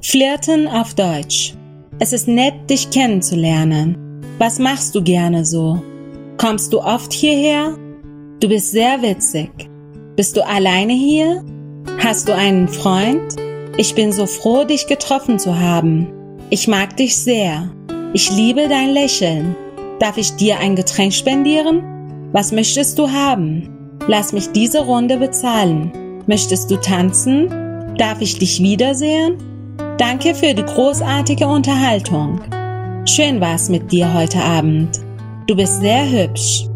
Flirten auf Deutsch. Es ist nett, dich kennenzulernen. Was machst du gerne so? Kommst du oft hierher? Du bist sehr witzig. Bist du alleine hier? Hast du einen Freund? Ich bin so froh, dich getroffen zu haben. Ich mag dich sehr. Ich liebe dein Lächeln. Darf ich dir ein Getränk spendieren? Was möchtest du haben? Lass mich diese Runde bezahlen. Möchtest du tanzen? Darf ich dich wiedersehen? Danke für die großartige Unterhaltung. Schön war's mit dir heute Abend. Du bist sehr hübsch.